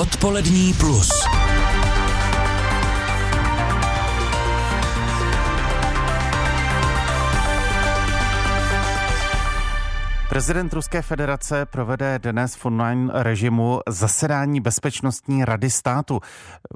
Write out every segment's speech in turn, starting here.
Odpolední plus. Prezident Ruské federace provede dnes v online režimu zasedání Bezpečnostní rady státu.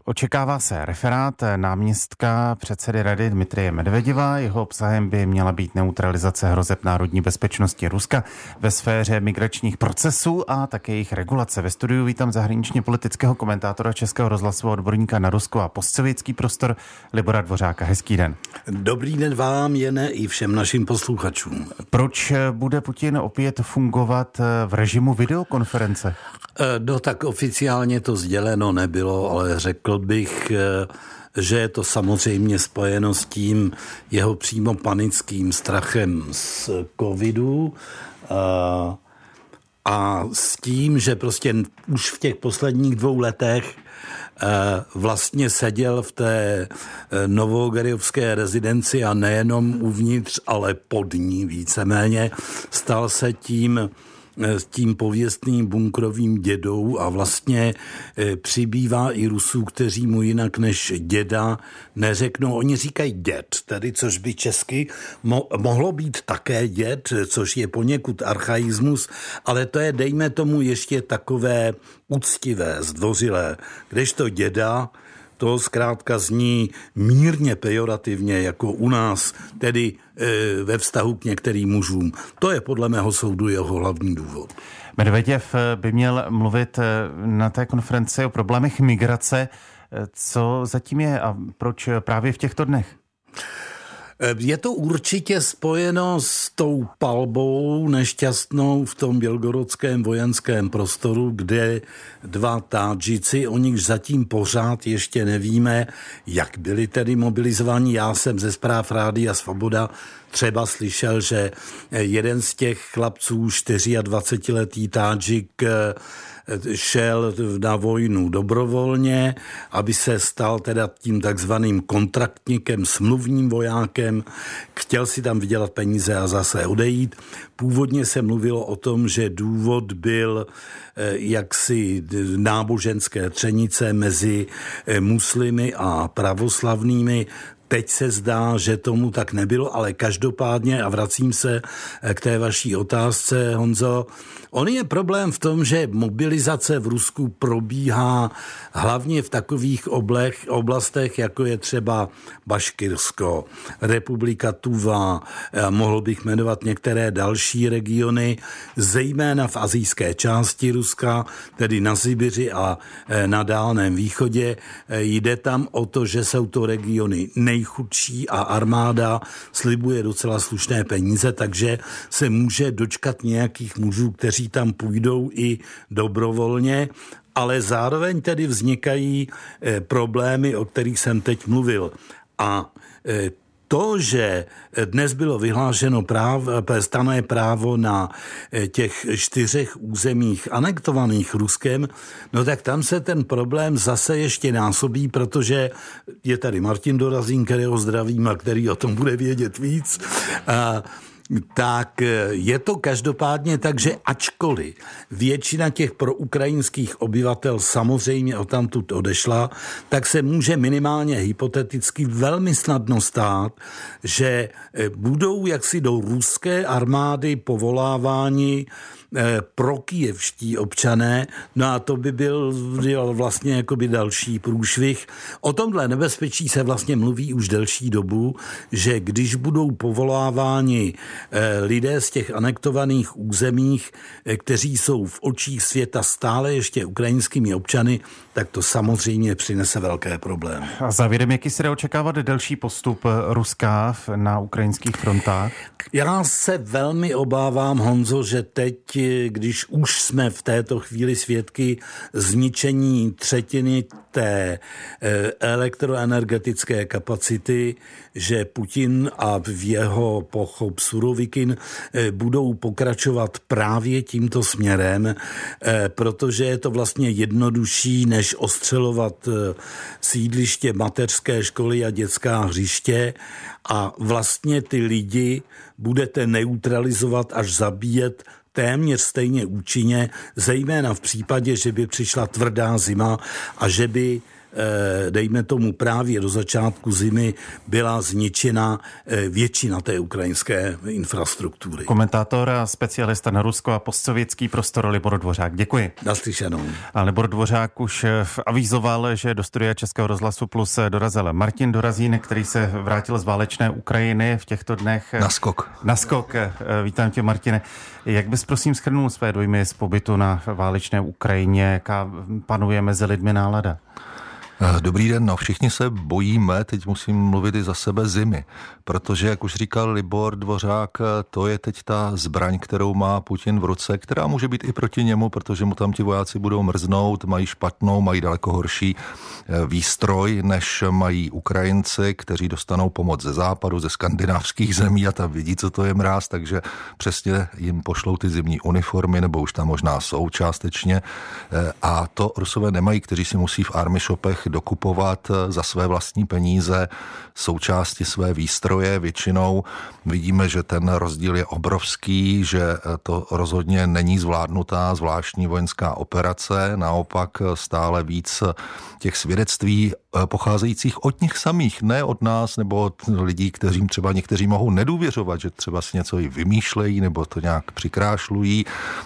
Očekává se referát náměstka předsedy rady Dmitrie Medvedeva. Jeho obsahem by měla být neutralizace hrozeb národní bezpečnosti Ruska ve sféře migračních procesů a také jejich regulace. Ve studiu vítám zahraničně politického komentátora Českého rozhlasu odborníka na Rusko a postsovětský prostor Libora Dvořáka. Hezký den. Dobrý den vám, Jene, i všem našim posluchačům. Proč bude Putin opět opět fungovat eh, v režimu videokonference? Eh, no tak oficiálně to sděleno nebylo, ale řekl bych, eh, že je to samozřejmě spojeno s tím jeho přímo panickým strachem z covidu a s tím, že prostě už v těch posledních dvou letech vlastně seděl v té eh, novogeriovské rezidenci a nejenom uvnitř, ale pod ní víceméně. Stal se tím Eh, s tím pověstným bunkrovým dědou a vlastně eh, přibývá i Rusů, kteří mu jinak než děda neřeknou. Oni říkají děd, tedy což by česky mo- mohlo být také děd, což je poněkud archaismus, ale to je, dejme tomu, ještě takové úctivé, zdvořilé. Kdežto děda, to zkrátka zní mírně pejorativně, jako u nás, tedy e, ve vztahu k některým mužům. To je podle mého soudu jeho hlavní důvod. Medveděv e, by měl mluvit e, na té konferenci o problémech migrace. E, co zatím je a proč právě v těchto dnech? Eh, je to určitě spojeno s tou palbou nešťastnou v tom bělgorodském vojenském prostoru, kde dva tádžici, o nich zatím pořád ještě nevíme, jak byli tedy mobilizovaní. Já jsem ze zpráv Rádia Svoboda třeba slyšel, že jeden z těch chlapců, 24-letý tádžik, eh, šel na vojnu dobrovolně, aby se stal teda tím takzvaným kontraktníkem, smluvním vojákem, chtěl si tam vydělat peníze a zase odejít. Původně se mluvilo o tom, že důvod byl eh, jaksi náboženské třenice mezi eh, muslimy a pravoslavnými. Teď se zdá, že tomu tak nebylo, ale každopádně, a vracím se eh, k té vaší otázce, Honzo, on je problém v tom, že mobilizace v Rusku probíhá hlavně v takových oblech, oblastech, jako je třeba Baškirsko, Republika Tuva, eh, mohl bych jmenovat některé další regiony, zejména v azijské části Ruska, tedy na Sibiři a eh, na Dálném východě. Jde tam o to, že jsou to regiony nej nejchudší a armáda slibuje docela slušné peníze, takže se může dočkat nějakých mužů, kteří tam půjdou i dobrovolně ale zároveň tedy vznikají eh, problémy, o kterých jsem teď mluvil. A eh, to, že dnes bylo vyhlášeno práv, stané právo na eh, těch čtyřech územích anektovaných Ruskem, no tak tam se ten problém zase ještě násobí, protože je tady Martin Dorazín, kterého zdravím a který o tom bude vědět víc. A tak eh, je to každopádně tak, že ačkoliv většina těch proukrajinských obyvatel samozřejmě o tamtud odešla, tak se může minimálně hypoteticky velmi snadno stát, že eh, budou jaksi do ruské armády povoláváni Eh, prokijevští občané, no a to by byl, byl vlastně jakoby další průšvih. O tomhle nebezpečí se vlastně mluví už delší dobu, že když budou povoláváni eh, lidé z těch anektovaných územích, eh, kteří jsou v očích světa stále ještě ukrajinskými občany, tak to samozřejmě přinese velké problémy. A závěrem, jaký se dá očekávat další postup Ruska na ukrajinských frontách? Já se velmi obávám, Honzo, že teď když už jsme v této chvíli svědky zničení třetiny té eh, elektroenergetické kapacity, že Putin a v jeho pochop Surovikin eh, budou pokračovat právě tímto směrem, eh, protože je to vlastně jednodušší, než ostřelovat sídliště mateřské školy a dětská hřiště. A vlastně ty lidi budete neutralizovat až zabíjet téměř stejně účinně, zejména v případě, že by přišla tvrdá zima a že by dejme tomu právě do začátku zimy, byla zničena eh, většina té ukrajinské infrastruktury. Komentátor a specialista na Rusko a postsovětský prostor Libor Dvořák. Děkuji. Naslyšenou. A Libor Dvořák už eh, avizoval, že do studia Českého rozhlasu Plus dorazil Martin Dorazín, který se vrátil z válečné Ukrajiny v těchto dnech. Naskok. Naskok. Vítám tě, Martine. Jak bys prosím schrnul své dojmy z pobytu na válečné Ukrajině? Jaká panuje mezi lidmi nálada? Eh, dobrý den, no všichni se bojíme, teď musím mluvit i za sebe zimy, protože, jak už říkal Libor Dvořák, eh, to je teď ta zbraň, kterou má Putin v ruce, která může být i proti němu, protože mu tam ti vojáci budou mrznout, mají špatnou, mají daleko horší eh, výstroj, než mají Ukrajinci, kteří dostanou pomoc ze západu, ze skandinávských zemí a tam vidí, co to je mráz, takže přesně jim pošlou ty zimní uniformy, nebo už tam možná jsou částečně. A to Rusové nemají, kteří si musí v army shopech dokupovat za své vlastní peníze součásti své výstroje. Většinou vidíme, že ten rozdíl je obrovský, že to rozhodně není zvládnutá zvláštní vojenská operace, naopak stále víc těch svědectví pocházejících od nich samých, ne od nás nebo od lidí, kteřím třeba někteří mohou nedůvěřovat, že třeba si něco i vymýšlejí nebo to nějak přikrášlují.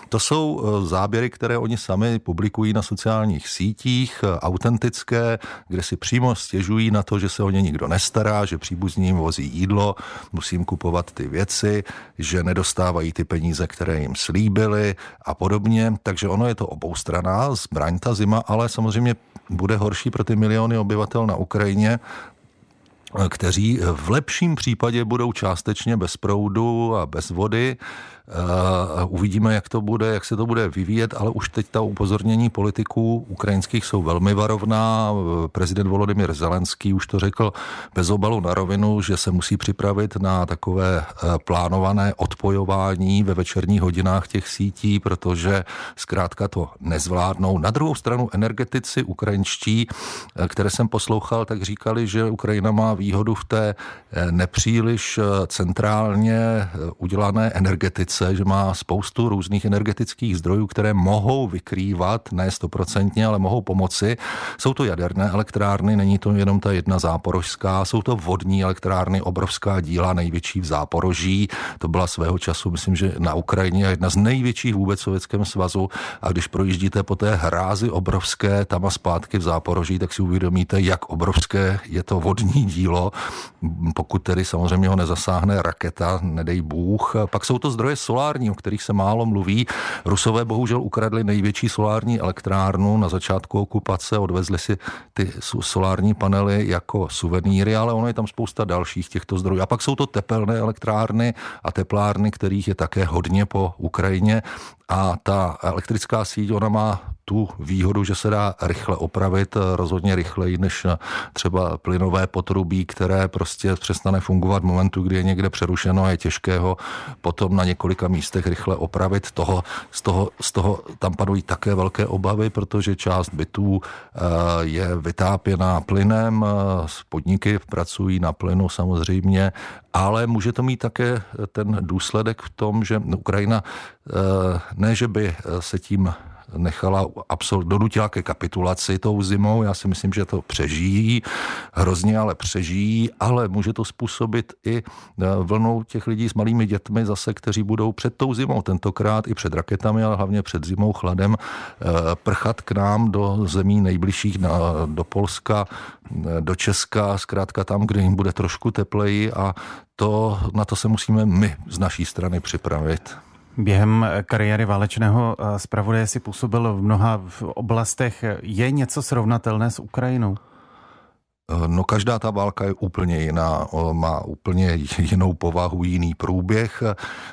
To jsou záběry, které oni sami publikují na sociálních sítích, autentické, kde si přímo stěžují na to, že se o ně nikdo nestará, že příbuzní jim vozí jídlo, musím kupovat ty věci, že nedostávají ty peníze, které jim slíbili a podobně. Takže ono je to oboustraná zbraň ta zima, ale samozřejmě bude horší pro ty miliony obyvatel na Ukrajině, kteří v lepším případě budou částečně bez proudu a bez vody, Eh, uvidíme, jak to bude, jak se to bude vyvíjet, ale už teď ta upozornění politiků ukrajinských jsou velmi varovná. Prezident Volodymyr Zelenský už to řekl bez obalu na rovinu, že se musí připravit na takové eh, plánované odpojování ve večerních hodinách těch sítí, protože zkrátka to nezvládnou. Na druhou stranu energetici ukrajinští, eh, které jsem poslouchal, tak říkali, že Ukrajina má výhodu v té nepříliš centrálně udělané energetice že má spoustu různých energetických zdrojů, které mohou vykrývat, ne stoprocentně, ale mohou pomoci. Jsou to jaderné elektrárny, není to jenom ta jedna záporožská, jsou to vodní elektrárny, obrovská díla, největší v Záporoží. To byla svého času, myslím, že na Ukrajině jedna z největších vůbec v Sovětském svazu. A když projíždíte po té hrázi obrovské tam a zpátky v Záporoží, tak si uvědomíte, jak obrovské je to vodní dílo, pokud tedy samozřejmě ho nezasáhne raketa, nedej Bůh. Pak jsou to zdroje solární, o kterých se málo mluví. Rusové bohužel ukradli největší solární elektrárnu na začátku okupace, odvezli si ty solární panely jako suvenýry, ale ono je tam spousta dalších těchto zdrojů. A pak jsou to tepelné elektrárny a teplárny, kterých je také hodně po Ukrajině. A ta elektrická síť, ona má tu výhodu, že se dá rychle opravit, rozhodně rychleji než třeba plynové potrubí, které prostě přestane fungovat v momentu, kdy je někde přerušeno a je těžké ho potom na několika místech rychle opravit. Toho, z, toho, z toho tam panují také velké obavy, protože část bytů eh, je vytápěná plynem, podniky pracují na plynu samozřejmě, ale může to mít také ten důsledek v tom, že Ukrajina eh, ne, že by se tím nechala absol- donutila ke kapitulaci tou zimou. Já si myslím, že to přežijí, hrozně ale přežijí, ale může to způsobit i e, vlnou těch lidí s malými dětmi zase, kteří budou před tou zimou, tentokrát i před raketami, ale hlavně před zimou chladem, e, prchat k nám do zemí nejbližších, do Polska, do Česka, zkrátka tam, kde jim bude trošku tepleji a to, na to se musíme my z naší strany připravit. Během kariéry válečného eh, zpravodaje si působil v mnoha oblastech. Je něco srovnatelné s Ukrajinou? No každá ta válka je úplně jiná, má úplně jinou povahu, jiný průběh.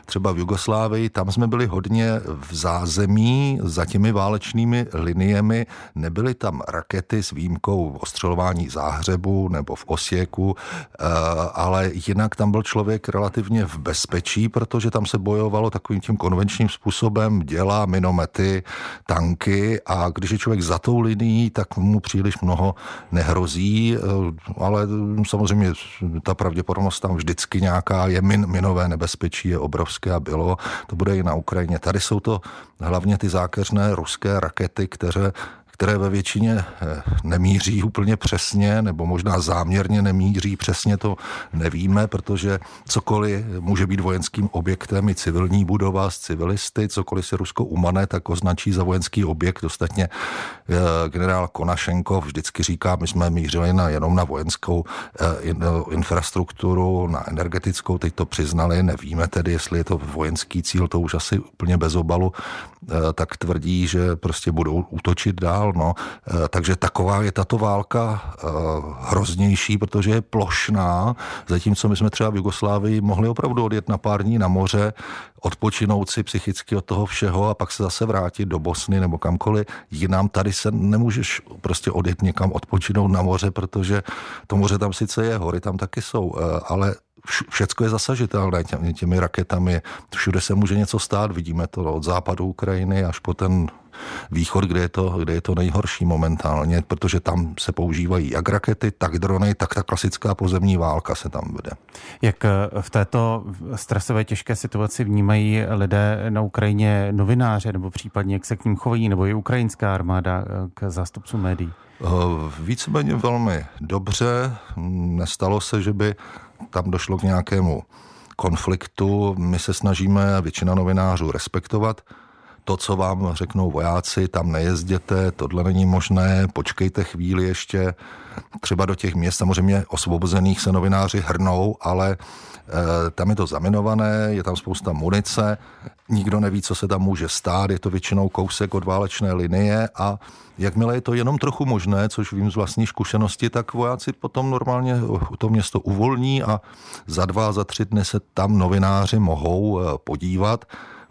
Třeba v Jugoslávii, tam jsme byli hodně v zázemí za těmi válečnými liniemi. Nebyly tam rakety s výjimkou v ostřelování záhřebu nebo v Osieku, eh, ale jinak tam byl člověk relativně v bezpečí, protože tam se bojovalo takovým tím konvenčním způsobem, děla, minomety, tanky a když je člověk za tou linií, tak mu příliš mnoho nehrozí ale samozřejmě ta pravděpodobnost tam vždycky nějaká je, min, minové nebezpečí je obrovské a bylo, to bude i na Ukrajině. Tady jsou to hlavně ty zákeřné ruské rakety, které které ve většině eh, nemíří úplně přesně, nebo možná záměrně nemíří přesně, to nevíme, protože cokoliv může být vojenským objektem, i civilní budova s civilisty, cokoliv se Rusko umane, tak označí za vojenský objekt. Ostatně eh, generál Konašenkov vždycky říká, my jsme mířili na, jenom na vojenskou eh, infrastrukturu, na energetickou, teď to přiznali, nevíme tedy, jestli je to vojenský cíl, to už asi úplně bez obalu, tak tvrdí, že prostě budou útočit dál dál. No. Eh, takže taková je tato válka eh, hroznější, protože je plošná, zatímco my jsme třeba v Jugoslávii mohli opravdu odjet na pár dní na moře, odpočinout si psychicky od toho všeho a pak se zase vrátit do Bosny nebo kamkoliv jinam. Tady se nemůžeš prostě odjet někam odpočinout na moře, protože to moře tam sice je, hory tam taky jsou, eh, ale všecko je zasažitelné těmi, těmi raketami. Všude se může něco stát, vidíme to od západu Ukrajiny až po ten východ, kde je, to, kde je to nejhorší momentálně, protože tam se používají jak rakety, tak drony, tak ta klasická pozemní válka se tam vede. Jak eh, v této stresové těžké situaci vnímají lidé na Ukrajině novináře, nebo případně jak se k ním chovají, nebo i ukrajinská armáda eh, k zástupcům médií? Eh, víceméně velmi dobře. Nestalo se, že by tam došlo k nějakému konfliktu. My se snažíme, většina novinářů, respektovat to, co vám řeknou vojáci, tam nejezděte, tohle není možné, počkejte chvíli ještě, třeba do těch měst samozřejmě osvobozených se novináři hrnou, ale e, tam je to zaminované, je tam spousta munice, nikdo neví, co se tam může stát, je to většinou kousek od válečné linie a jakmile je to jenom trochu možné, což vím z vlastní zkušenosti, tak vojáci potom normálně to město uvolní a za dva, za tři dny se tam novináři mohou e, podívat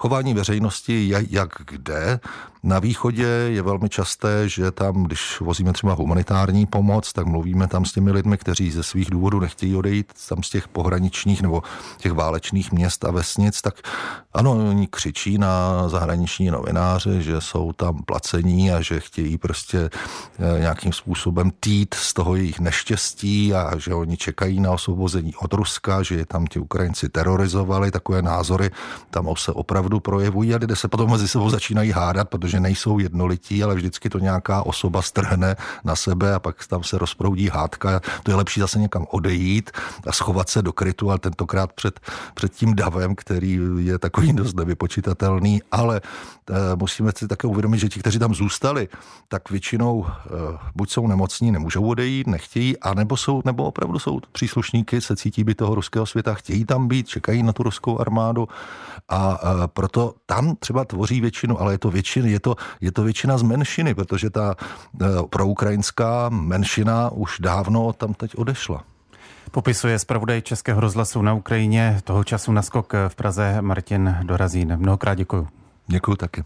chování veřejnosti, jak, jak kde. Na východě je velmi časté, že tam, když vozíme třeba humanitární pomoc, tak mluvíme tam s těmi lidmi, kteří ze svých důvodů nechtějí odejít tam z těch pohraničních nebo těch válečných měst a vesnic, tak ano, oni křičí na zahraniční novináře, že jsou tam placení a že chtějí prostě eh, nějakým způsobem týt z toho jejich neštěstí a že oni čekají na osvobození od Ruska, že je tam ti Ukrajinci terorizovali, takové názory tam se opravdu projevují a lidé se potom mezi sebou začínají hádat, protože že nejsou jednolití, ale vždycky to nějaká osoba strhne na sebe a pak tam se rozproudí hádka. To je lepší zase někam odejít a schovat se do krytu, ale tentokrát před, před tím davem, který je takový dost nevypočitatelný, ale e, musíme si také uvědomit, že ti, kteří tam zůstali, tak většinou e, buď jsou nemocní, nemůžou odejít, nechtějí, anebo jsou, nebo opravdu jsou příslušníky, se cítí by toho ruského světa, chtějí tam být, čekají na tu ruskou armádu a e, proto tam třeba tvoří většinu, ale je to většina, je to, je to většina z menšiny, protože ta e, proukrajinská menšina už dávno tam teď odešla. Popisuje zpravodaj Českého rozhlasu na Ukrajině toho času na skok v Praze Martin Dorazín. Mnohokrát děkuji. Děkuji taky.